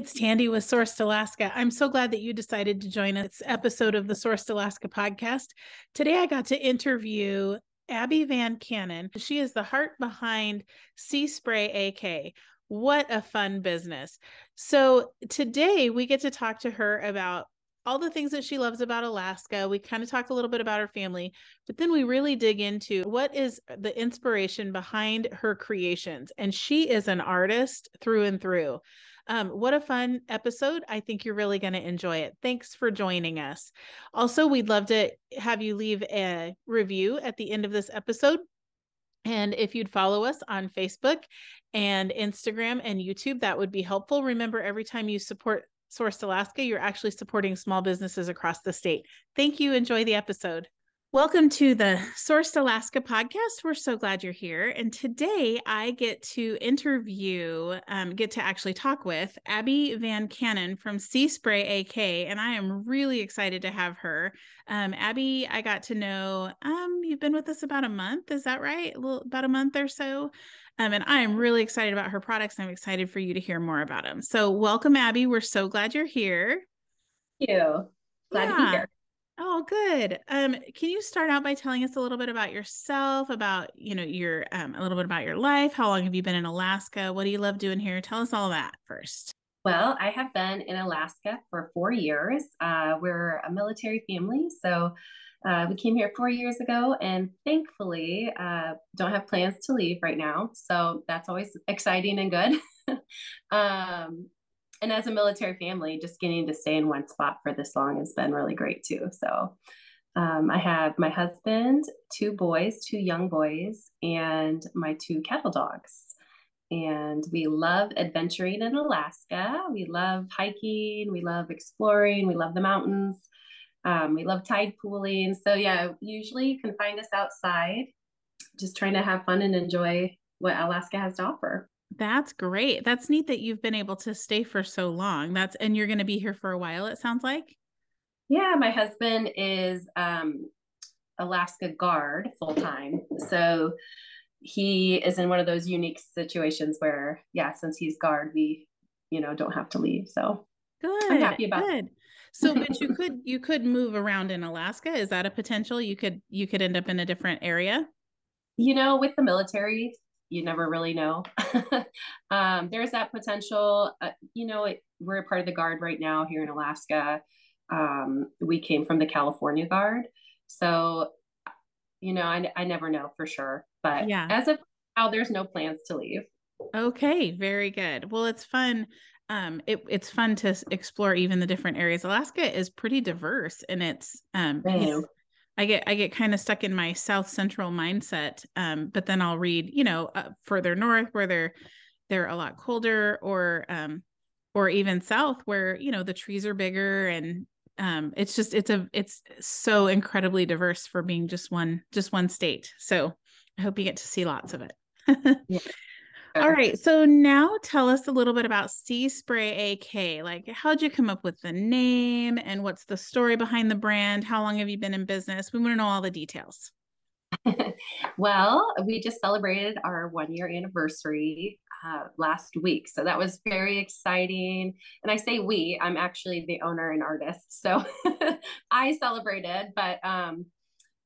it's Tandy with Sourced Alaska. I'm so glad that you decided to join us episode of the Sourced Alaska podcast. Today I got to interview Abby VanCannon. She is the heart behind Sea Spray AK. What a fun business. So today we get to talk to her about all the things that she loves about Alaska. We kind of talk a little bit about her family, but then we really dig into what is the inspiration behind her creations. And she is an artist through and through. Um, what a fun episode. I think you're really going to enjoy it. Thanks for joining us. Also, we'd love to have you leave a review at the end of this episode. And if you'd follow us on Facebook and Instagram and YouTube, that would be helpful. Remember, every time you support Sourced Alaska, you're actually supporting small businesses across the state. Thank you. Enjoy the episode. Welcome to the Sourced Alaska podcast. We're so glad you're here. And today I get to interview, um, get to actually talk with Abby VanCannon from Sea Spray AK. And I am really excited to have her. Um, Abby, I got to know, um, you've been with us about a month. Is that right? A little, about a month or so. Um, and I am really excited about her products. I'm excited for you to hear more about them. So, welcome, Abby. We're so glad you're here. Thank you. Glad yeah. to be here. Oh, good. Um, can you start out by telling us a little bit about yourself, about you know your um, a little bit about your life? How long have you been in Alaska? What do you love doing here? Tell us all that first. Well, I have been in Alaska for four years. Uh, we're a military family, so uh, we came here four years ago and thankfully uh, don't have plans to leave right now. So that's always exciting and good. um, and as a military family, just getting to stay in one spot for this long has been really great too. So um, I have my husband, two boys, two young boys, and my two cattle dogs. And we love adventuring in Alaska. We love hiking. We love exploring. We love the mountains. Um, we love tide pooling. So, yeah, usually you can find us outside just trying to have fun and enjoy what Alaska has to offer. That's great. That's neat that you've been able to stay for so long. That's and you're going to be here for a while it sounds like. Yeah, my husband is um Alaska Guard full time. So he is in one of those unique situations where yeah, since he's guard we you know don't have to leave. So good. I'm happy about good. So, but you could you could move around in Alaska. Is that a potential? You could you could end up in a different area. You know, with the military, you never really know. um, there's that potential. Uh, you know, it, we're a part of the guard right now here in Alaska. Um, we came from the California Guard, so you know, I I never know for sure. But yeah, as of now, there's no plans to leave. Okay, very good. Well, it's fun um, it, it's fun to explore even the different areas. Alaska is pretty diverse, and it's um, you know, I get I get kind of stuck in my South Central mindset, um, but then I'll read, you know, uh, further north where they're they're a lot colder, or um, or even south where you know the trees are bigger, and um, it's just it's a it's so incredibly diverse for being just one just one state. So I hope you get to see lots of it. yeah. All right. So now tell us a little bit about Sea Spray AK. Like, how'd you come up with the name and what's the story behind the brand? How long have you been in business? We want to know all the details. well, we just celebrated our one year anniversary uh, last week. So that was very exciting. And I say we, I'm actually the owner and artist. So I celebrated, but um,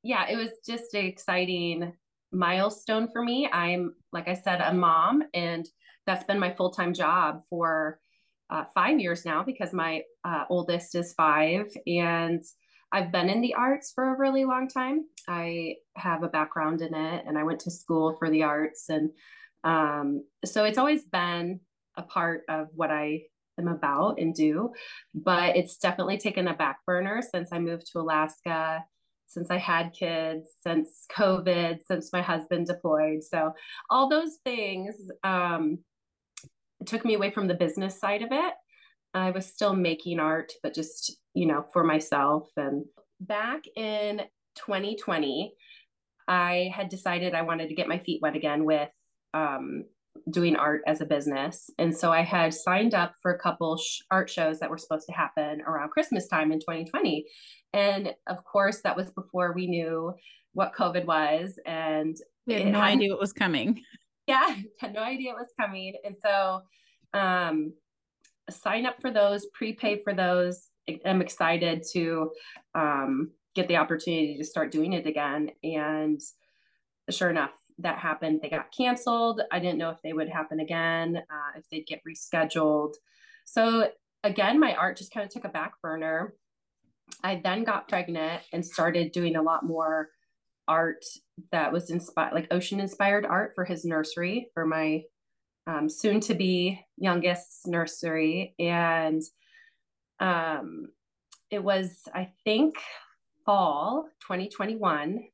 yeah, it was just an exciting milestone for me. I'm, like I said, a mom, and that's been my full time job for uh, five years now because my uh, oldest is five. And I've been in the arts for a really long time. I have a background in it, and I went to school for the arts. And um, so it's always been a part of what I am about and do. But it's definitely taken a back burner since I moved to Alaska since I had kids, since COVID, since my husband deployed. So all those things um, took me away from the business side of it. I was still making art, but just, you know, for myself. And back in 2020, I had decided I wanted to get my feet wet again with um, doing art as a business. And so I had signed up for a couple sh- art shows that were supposed to happen around Christmas time in 2020. And of course, that was before we knew what COVID was. And we had no had, idea what was coming. Yeah, had no idea it was coming. And so um, sign up for those, prepay for those. I'm excited to um, get the opportunity to start doing it again. And sure enough, that happened. They got canceled. I didn't know if they would happen again, uh, if they'd get rescheduled. So again, my art just kind of took a back burner. I then got pregnant and started doing a lot more art that was inspired, like ocean inspired art for his nursery, for my um, soon to be youngest nursery. And um, it was, I think, fall 2021.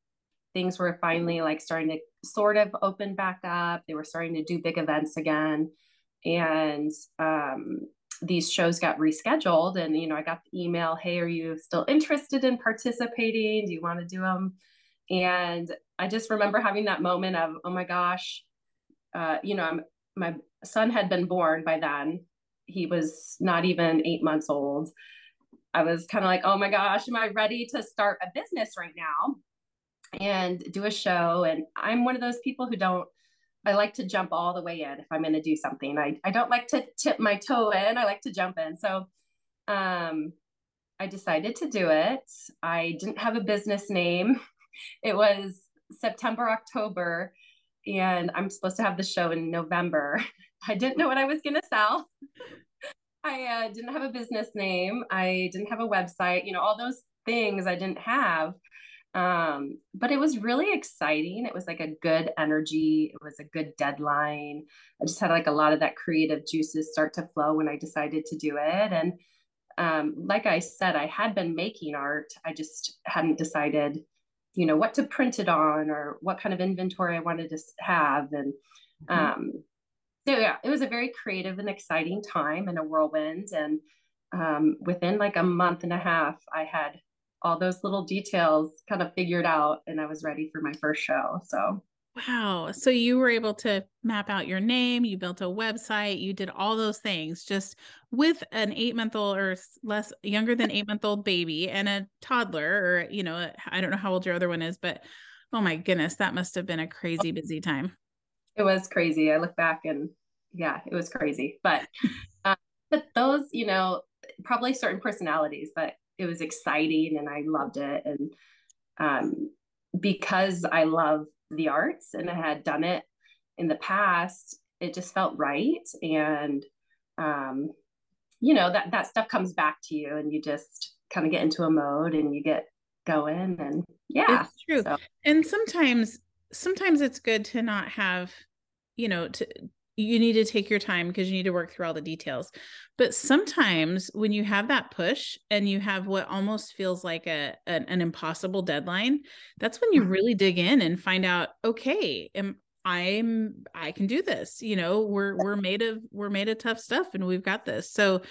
Things were finally like starting to sort of opened back up. They were starting to do big events again. And um, these shows got rescheduled and you know i got the email hey are you still interested in participating? Do you want to do them and i just remember having that moment of oh my gosh uh, you know I'm, my son had been born by then. He was not even eight months old. I was kind of like oh my gosh am i ready to start a business right now and do a show and i'm one of those people who don't I like to jump all the way in if I'm going to do something. I, I don't like to tip my toe in. I like to jump in. So um, I decided to do it. I didn't have a business name. It was September, October, and I'm supposed to have the show in November. I didn't know what I was going to sell. I uh, didn't have a business name. I didn't have a website, you know, all those things I didn't have. Um, but it was really exciting. It was like a good energy. It was a good deadline. I just had like a lot of that creative juices start to flow when I decided to do it. And um, like I said, I had been making art. I just hadn't decided, you know, what to print it on or what kind of inventory I wanted to have. And mm-hmm. um, so yeah, it was a very creative and exciting time and a whirlwind. And um, within like a month and a half, I had all those little details kind of figured out and I was ready for my first show. So Wow. So you were able to map out your name, you built a website, you did all those things just with an eight month old or less younger than eight month old baby and a toddler, or, you know, I don't know how old your other one is, but oh my goodness, that must have been a crazy busy time. It was crazy. I look back and yeah, it was crazy. But, uh, but those, you know, probably certain personalities, but it was exciting and I loved it. And um, because I love the arts and I had done it in the past, it just felt right. And um, you know that that stuff comes back to you, and you just kind of get into a mode and you get going. And yeah, it's true. So. And sometimes, sometimes it's good to not have, you know, to you need to take your time because you need to work through all the details. But sometimes when you have that push and you have what almost feels like a an, an impossible deadline, that's when you mm-hmm. really dig in and find out, okay, am I'm I can do this. You know, we're we're made of we're made of tough stuff and we've got this. So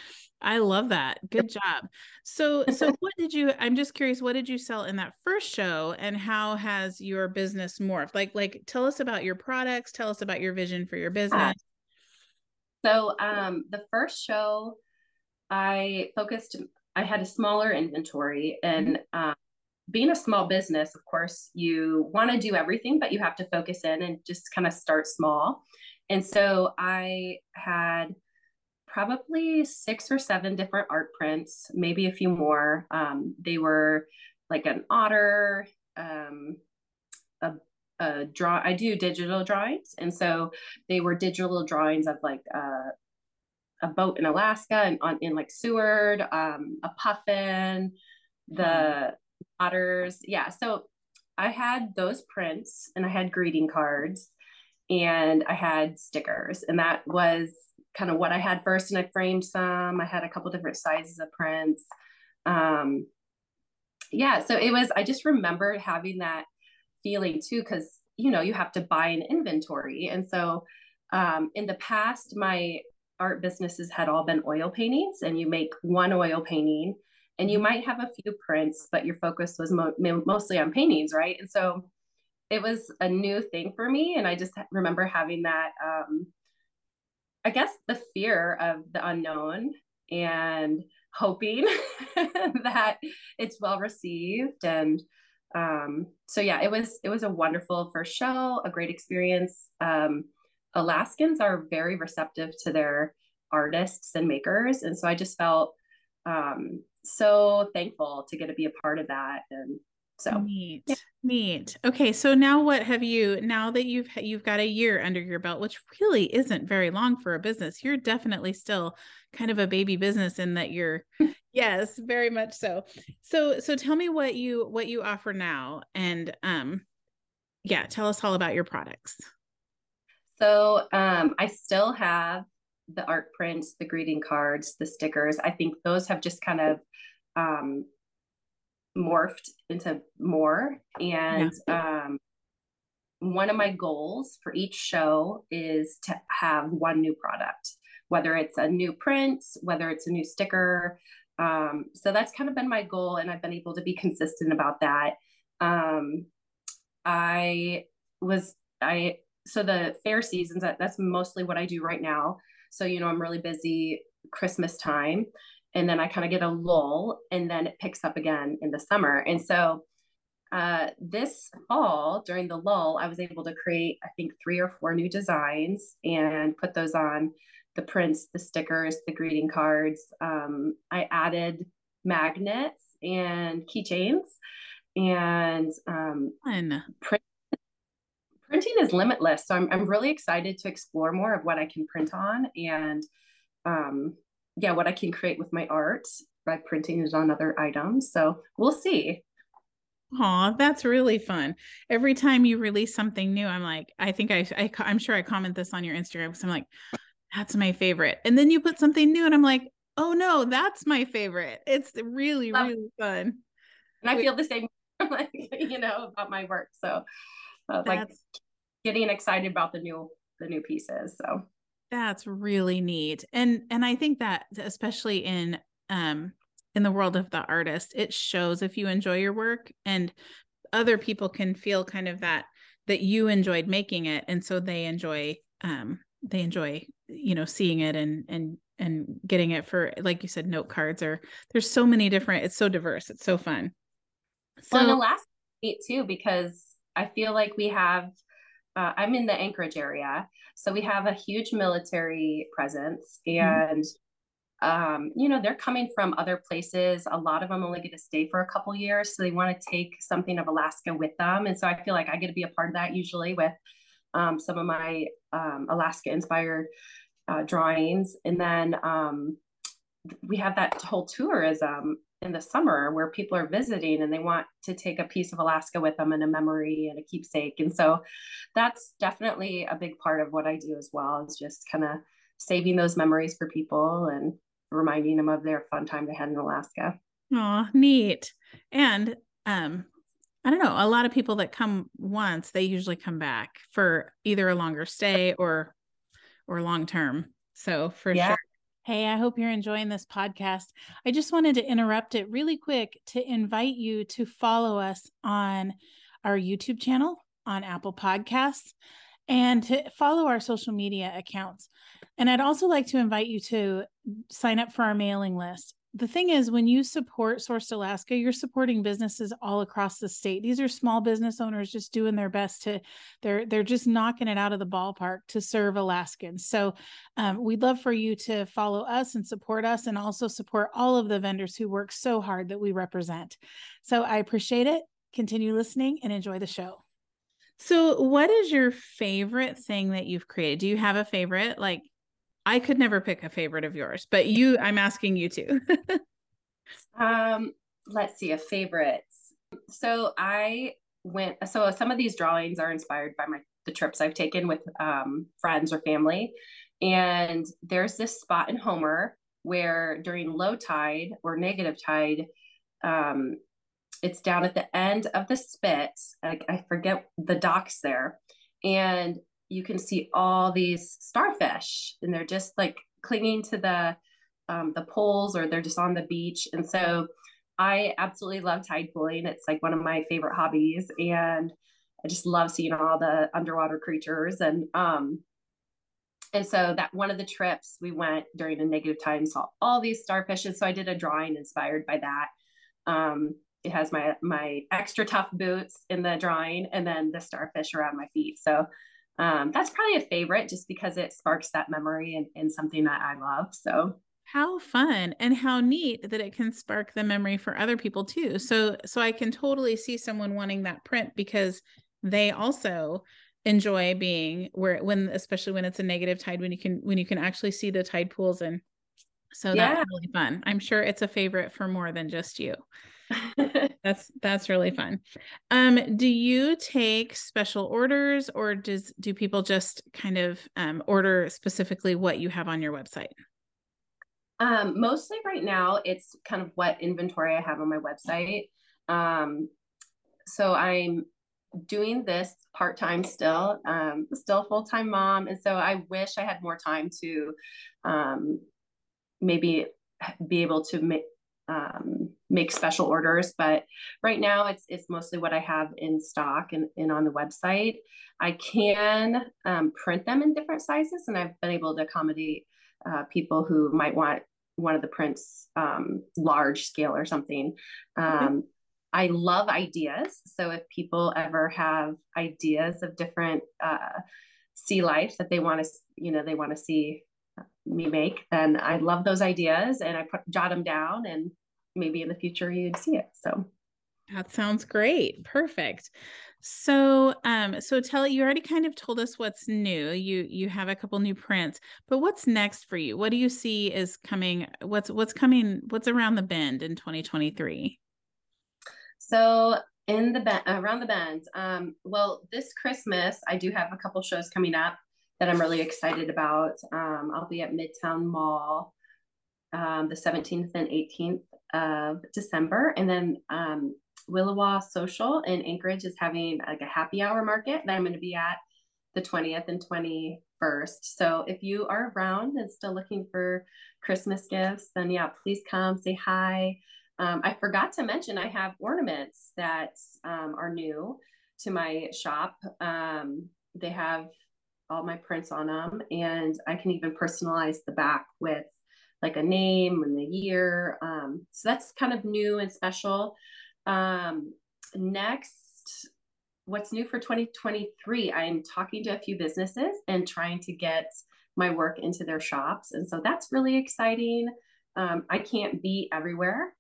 I love that. Good job. So so what did you I'm just curious what did you sell in that first show and how has your business morphed? Like like tell us about your products, tell us about your vision for your business. So um the first show I focused I had a smaller inventory and mm-hmm. um being a small business, of course, you want to do everything, but you have to focus in and just kind of start small. And so I had probably six or seven different art prints, maybe a few more. Um, they were like an otter, um, a, a draw. I do digital drawings, and so they were digital drawings of like uh, a boat in Alaska and on in like Seward, um, a puffin, the otters. Yeah, so I had those prints, and I had greeting cards, and I had stickers, and that was kind of what I had first, and I framed some. I had a couple different sizes of prints. Um, yeah, so it was. I just remember having that feeling too, because you know you have to buy an inventory, and so um, in the past, my art businesses had all been oil paintings, and you make one oil painting, and you might have a few prints, but your focus was mo- mostly on paintings, right? And so it was a new thing for me, and I just remember having that. Um, I guess the fear of the unknown and hoping that it's well received and um, so yeah it was it was a wonderful first show a great experience um, alaskans are very receptive to their artists and makers. And so I just felt um, so thankful to get to be a part of that. And so neat, yeah. neat. Okay, so now what have you? Now that you've you've got a year under your belt, which really isn't very long for a business, you're definitely still kind of a baby business in that you're. yes, very much so. So so tell me what you what you offer now, and um, yeah, tell us all about your products. So um, I still have the art prints, the greeting cards, the stickers. I think those have just kind of um, morphed into more. And yeah. um, one of my goals for each show is to have one new product, whether it's a new print, whether it's a new sticker. Um, so that's kind of been my goal, and I've been able to be consistent about that. Um, I was I so the fair seasons that, that's mostly what I do right now. So you know I'm really busy Christmas time, and then I kind of get a lull and then it picks up again in the summer. And so uh, this fall during the lull, I was able to create, I think, three or four new designs and put those on the prints, the stickers, the greeting cards. Um, I added magnets and keychains and um, print, printing is limitless. So I'm, I'm really excited to explore more of what I can print on and um, yeah, what I can create with my art by printing it on other items. So we'll see. Aw, that's really fun. Every time you release something new, I'm like, I think I, I I'm sure I comment this on your Instagram because I'm like, that's my favorite. And then you put something new, and I'm like, oh no, that's my favorite. It's really, really fun. And I feel the same, like you know, about my work. So, uh, like getting excited about the new the new pieces. So that's really neat. And and I think that especially in um in the world of the artist, it shows if you enjoy your work and other people can feel kind of that that you enjoyed making it and so they enjoy um they enjoy you know seeing it and and and getting it for like you said note cards or there's so many different it's so diverse it's so fun so well, and last week too because i feel like we have uh, I'm in the Anchorage area, so we have a huge military presence, mm-hmm. and mm-hmm. um, you know they're coming from other places. A lot of them only get to stay for a couple years, so they want to take something of Alaska with them, and so I feel like I get to be a part of that usually with um, some of my um, Alaska inspired uh, drawings, and then um, we have that whole tourism in the summer where people are visiting and they want to take a piece of Alaska with them and a memory and a keepsake. And so that's definitely a big part of what I do as well is just kind of saving those memories for people and reminding them of their fun time they had in Alaska. Oh, neat. And um I don't know, a lot of people that come once, they usually come back for either a longer stay or or long term. So for yeah. sure Hey, I hope you're enjoying this podcast. I just wanted to interrupt it really quick to invite you to follow us on our YouTube channel, on Apple Podcasts, and to follow our social media accounts. And I'd also like to invite you to sign up for our mailing list the thing is when you support sourced alaska you're supporting businesses all across the state. These are small business owners just doing their best to they're they're just knocking it out of the ballpark to serve alaskans. So um, we'd love for you to follow us and support us and also support all of the vendors who work so hard that we represent. So i appreciate it. Continue listening and enjoy the show. So what is your favorite thing that you've created? Do you have a favorite? Like I could never pick a favorite of yours, but you, I'm asking you to. um, let's see, a favorite. So I went. So some of these drawings are inspired by my the trips I've taken with um, friends or family, and there's this spot in Homer where during low tide or negative tide, um, it's down at the end of the spit. I, I forget the docks there, and you can see all these starfish and they're just like clinging to the um, the poles or they're just on the beach. And so i absolutely love tide pooling it's like one of my favorite hobbies and i just love seeing all the underwater creatures. And um and so that one of the trips we went during a negative and saw all these starfish and so i did a drawing inspired by that. Um it has my my XtraTuf boots in the drawing and then the starfish around my feet. So um, that's probably a favorite just because it sparks that memory and, and something that I love. So how fun and how neat that it can spark the memory for other people too. So so I can totally see someone wanting that print because they also enjoy being where when especially when it's a negative tide when you can when you can actually see the tide pools and so yeah. that's really fun. I'm sure it's a favorite for more than just you. that's that's really fun. Um, do you take special orders or does do people just kind of um, order specifically what you have on your website? Um, mostly right now, it's kind of what inventory I have on my website. Um, so I'm doing this part time still, um, still full time mom, and so I wish I had more time to um, maybe be able to make um, make special orders. But right now, it's it's mostly what I have in stock and, and on the website. I can um, print them in different sizes, and I've been able to accommodate uh, people who might want one of the prints um, large scale or something. Um, I love ideas. So if people ever have ideas of different uh, sea life that they want to, you know, they want to see me make, then I love those ideas and I put jot them down and maybe in the future you'd see it. So that sounds great. Perfect. So um so tell you already kind of told us what's new. You you have a couple new prints, but what's next for you? What do you see is coming what's what's coming what's around the bend in 2023? So in the bend around the bend um well this Christmas I do have a couple shows coming up that I'm really excited about. Um, I'll be at Midtown Mall um, the 17th and 18th of December. And then um, Williwaw Social in Anchorage is having like a happy hour market that I'm going to be at the 20th and 21st. So if you are around and still looking for Christmas gifts, then yeah, please come say hi. Um, I forgot to mention I have ornaments that um, are new to my shop. Um, they have all my prints on them, and I can even personalize the back with like a name and the year. Um, so that's kind of new and special. Um, next, what's new for 2023? I'm talking to a few businesses and trying to get my work into their shops. And so that's really exciting. Um, I can't be everywhere.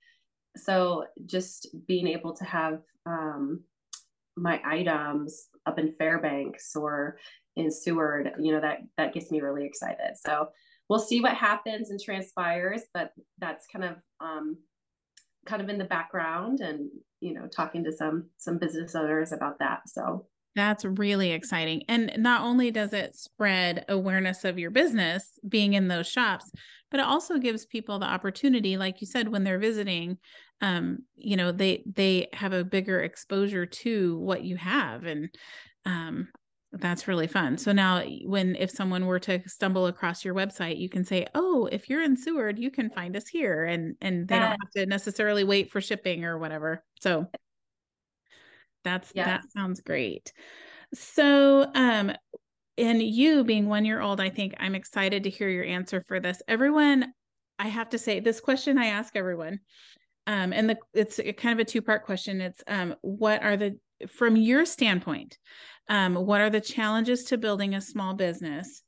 So just being able to have um, my items up in Fairbanks or in Seward, you know, that that gets me really excited. So we'll see what happens and transpires, but that's kind of um, kind of in the background and you know talking to some some business owners about that. So that's really exciting. And not only does it spread awareness of your business being in those shops, but it also gives people the opportunity, like you said, when they're visiting, um, you know, they they have a bigger exposure to what you have. And um, that's really fun. So now when if someone were to stumble across your website, you can say, "Oh, if you're in Seward, you can find us here." And and they yeah. don't have to necessarily wait for shipping or whatever. So that's yeah. that sounds great. So um and you being 1 year old, I think I'm excited to hear your answer for this. Everyone, I have to say this question I ask everyone. Um and the it's kind of a two-part question. It's um what are the from your standpoint, um, what are the challenges to building a small business?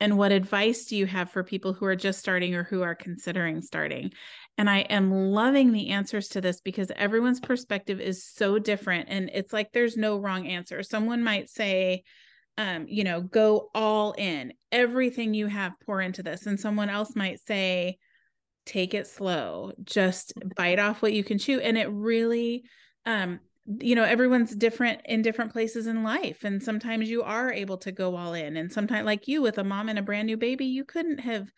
And what advice do you have for people who are just starting or who are considering starting? And I am loving the answers to this because everyone's perspective is so different. And it's like there's no wrong answer. Someone might say, um, you know, go all in, everything you have, pour into this. And someone else might say, take it slow, just bite off what you can chew. And it really, um, you know everyone's different in different places in life and sometimes you are able to go all in and sometimes like you with a mom and a brand new baby you couldn't have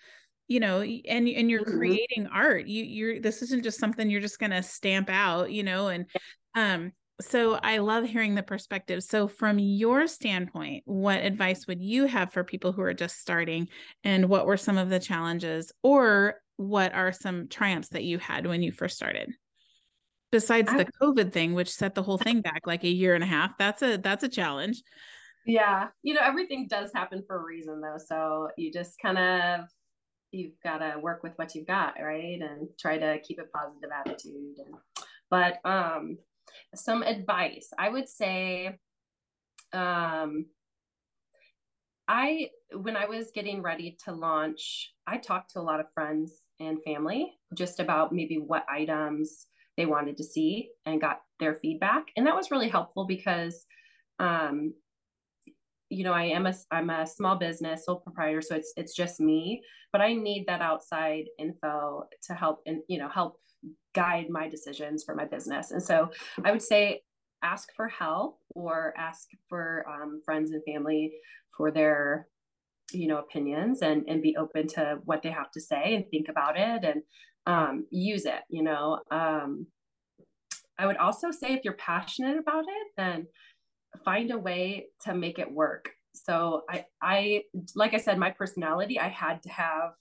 you know and and you're mm-hmm. creating art you you're this isn't just something you're just going to stamp out you know and um so i love hearing the perspective. So from your standpoint what advice would you have for people who are just starting and what were some of the challenges or what are some triumphs that you had when you first started besides the covid thing which set the whole thing back like a year and a half that's a that's a challenge. Yeah you know everything does happen for a reason though so you just kind of you've got to work with what you've got right and try to keep a positive attitude and but um some advice i would say um I, when I was getting ready to launch, I talked to a lot of friends and family just about maybe what items they wanted to see and got their feedback. And that was really helpful because, um, you know, I am a, I'm a small business, sole proprietor. So it's, it's just me, but I need that outside info to help and, you know, help guide my decisions for my business. And so I would say ask for help or ask for um, friends and family for their you know opinions and and be open to what they have to say and think about it and um, use it you know um, i would also say if you're passionate about it then find a way to make it work so i i like i said my personality i had to have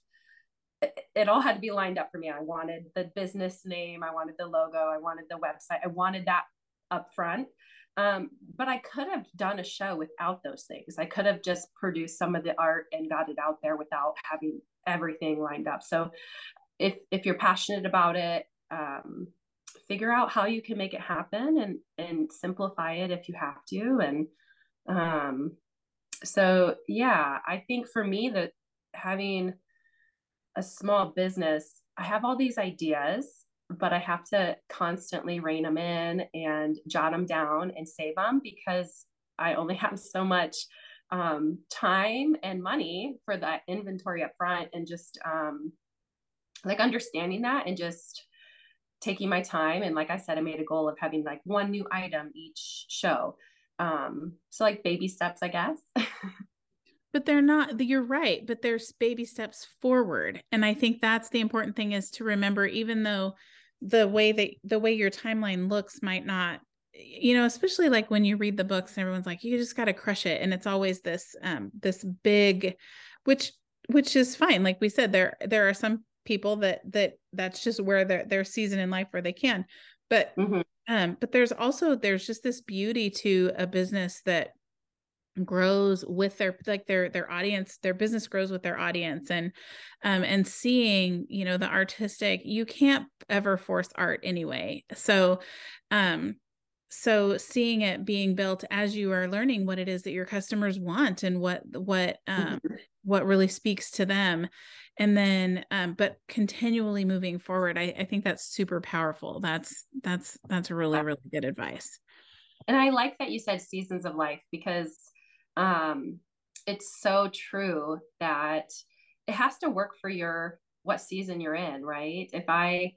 it all had to be lined up for me. I wanted the business name, I wanted the logo, I wanted the website, I wanted that up front. Um, but I could have done a show without those things. I could have just produced some of the art and got it out there without having everything lined up. So if if you're passionate about it, um, figure out how you can make it happen and and simplify it if you have to. And um, so yeah, I think for me that having a small business, I have all these ideas but I have to constantly rein them in and jot them down and save them because I only have so much um, time and money for that inventory up front and just um, like understanding that and just taking my time. And like I said, I made a goal of having like one new item each show. Um, so like baby steps, I guess. but they're not you're right but there's baby steps forward and i think that's the important thing is to remember even though the way that the way your timeline looks might not you know especially like when you read the books and everyone's like you just got to crush it and it's always this um this big which which is fine like we said there there are some people that that that's just where their their season in life where they can. But mm-hmm. um but there's also there's just this beauty to a business that grows with their like their their audience their business grows with their audience. And um and seeing you know the artistic you can't ever force art anyway. So um so seeing it being built as you are learning what it is that your customers want and what what um mm-hmm. what really speaks to them and then um but continually moving forward I, I think that's super powerful that's that's that's really really good advice and i like that you said seasons of life because um, it's so true that it has to work for your what season you're in, right? If I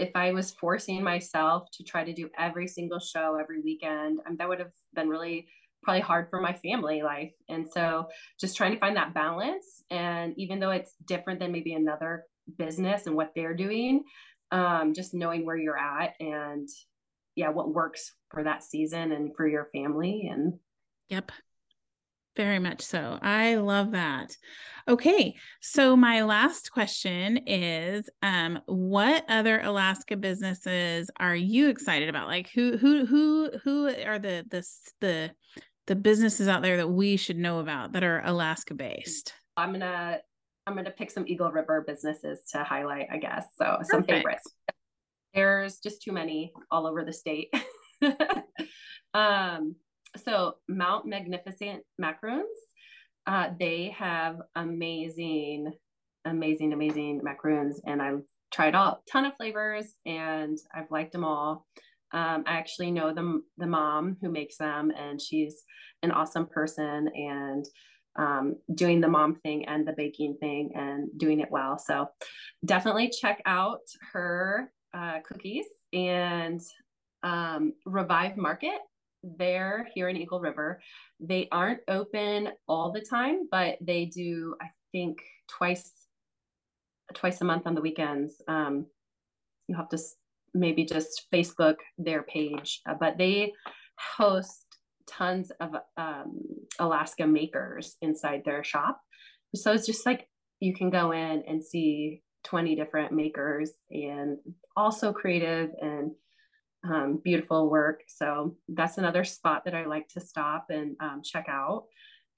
if I was forcing myself to try to do every single show every weekend, um, that would have been really probably hard for my family life. And so just trying to find that balance. And even though it's different than maybe another business and what they're doing, um, just knowing where you're at and yeah, what works for that season and for your family. And yep, very much so. I love that. Okay, so my last question is um what other Alaska businesses are you excited about? Like who who who who are the the the the businesses out there that we should know about that are Alaska based? I'm going to I'm going to pick some Eagle River businesses to highlight, I guess. So Perfect. some favorites. There's just too many all over the state. um so Mount Magnificent macaroons, uh, they have amazing, amazing, amazing macaroons, and I've tried a ton of flavors, and I've liked them all. Um, I actually know the the mom who makes them, and she's an awesome person, and um, doing the mom thing and the baking thing and doing it well. So definitely check out her uh, cookies and um, Revive Market there here in Eagle River. They aren't open all the time, but they do, I think, twice twice a month on the weekends. Um, you have to maybe just Facebook their page, uh, but they host tons of um, Alaska makers inside their shop. So it's just like you can go in and see 20 different makers and also creative and um, beautiful work. So that's another spot that I like to stop and um, check out.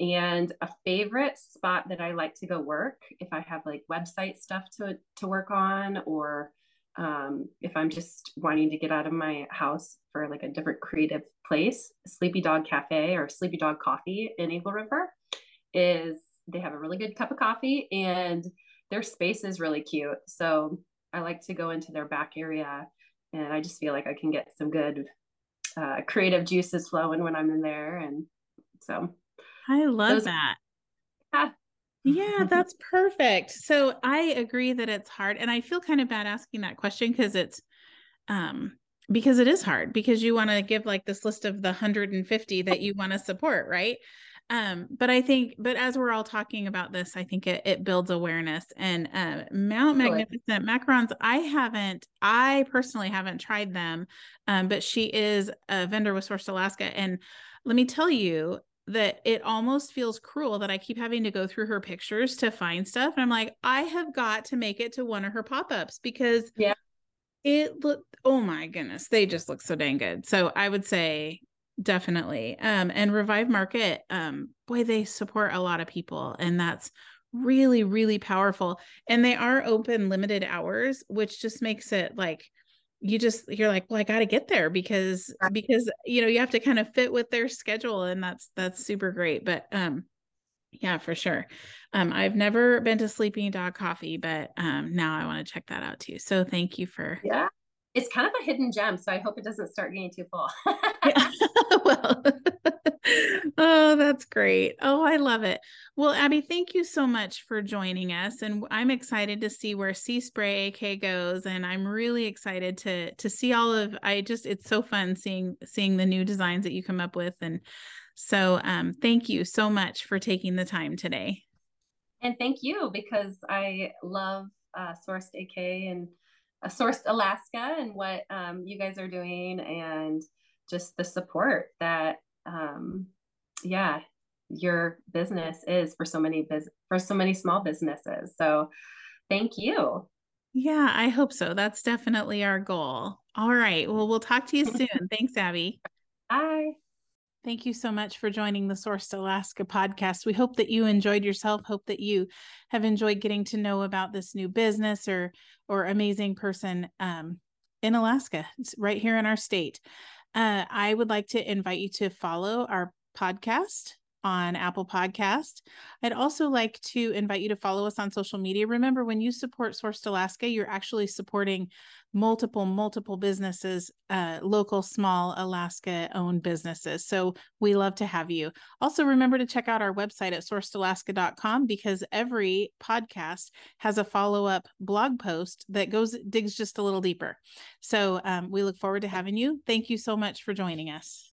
And a favorite spot that I like to go work if I have like website stuff to, to work on, or um, if I'm just wanting to get out of my house for like a different creative place, Sleepy Dog Cafe or Sleepy Dog Coffee in Eagle River. is they have a really good cup of coffee and their space is really cute. So I like to go into their back area and I just feel like I can get some good uh, creative juices flowing when I'm in there. And so I love those, that. Yeah. yeah, that's perfect. So I agree that it's hard. And I feel kind of bad asking that question because it's um because it is hard because you want to give like this list of the 150 that you want to support, right? Um, but I think, but as we're all talking about this, I think it, it builds awareness. And uh, Mount Magnificent macarons, I haven't, I personally haven't tried them, um, but she is a vendor with Sourced Alaska. And let me tell you that it almost feels cruel that I keep having to go through her pictures to find stuff. And I'm like, I have got to make it to one of her pop ups because yeah. It look oh my goodness, they just look so dang good. So I would say definitely. Um and revive market um boy they support a lot of people and that's really really powerful. And they are open limited hours which just makes it like you just you're like well i got to get there because because you know you have to kind of fit with their schedule and that's that's super great but um yeah for sure. Um i've never been to sleeping dog coffee but um now i want to check that out too. So thank you for yeah it's kind of a hidden gem so i hope it doesn't start getting too full well, oh, that's great. Oh, I love it. Well, Abby, thank you so much for joining us. And I'm excited to see where Sea Spray AK goes. And I'm really excited to to see all of I just it's so fun seeing seeing the new designs that you come up with. And so um thank you so much for taking the time today. And thank you because I love uh sourced AK and sourced Alaska and what um, you guys are doing and just the support that um yeah your business is for so many biz- for so many small businesses. So thank you. Yeah i hope so. That's definitely our goal. All right. Well we'll talk to you soon. Thanks abby. Bye Thank you so much for joining the Sourced Alaska podcast. We hope that you enjoyed yourself. Hope that you have enjoyed getting to know about this new business or or amazing person um, in Alaska, it's right here in our state. Uh, I would like to invite you to follow our podcast on Apple Podcast. I'd also like to invite you to follow us on social media. Remember, when you support Sourced Alaska, you're actually supporting multiple, multiple businesses, uh, local, small Alaska owned businesses. So we love to have you. Also, remember to check out our website at sourcedalaska.com because every podcast has a follow up blog post that goes, digs just a little deeper. So um, we look forward to having you. Thank you so much for joining us.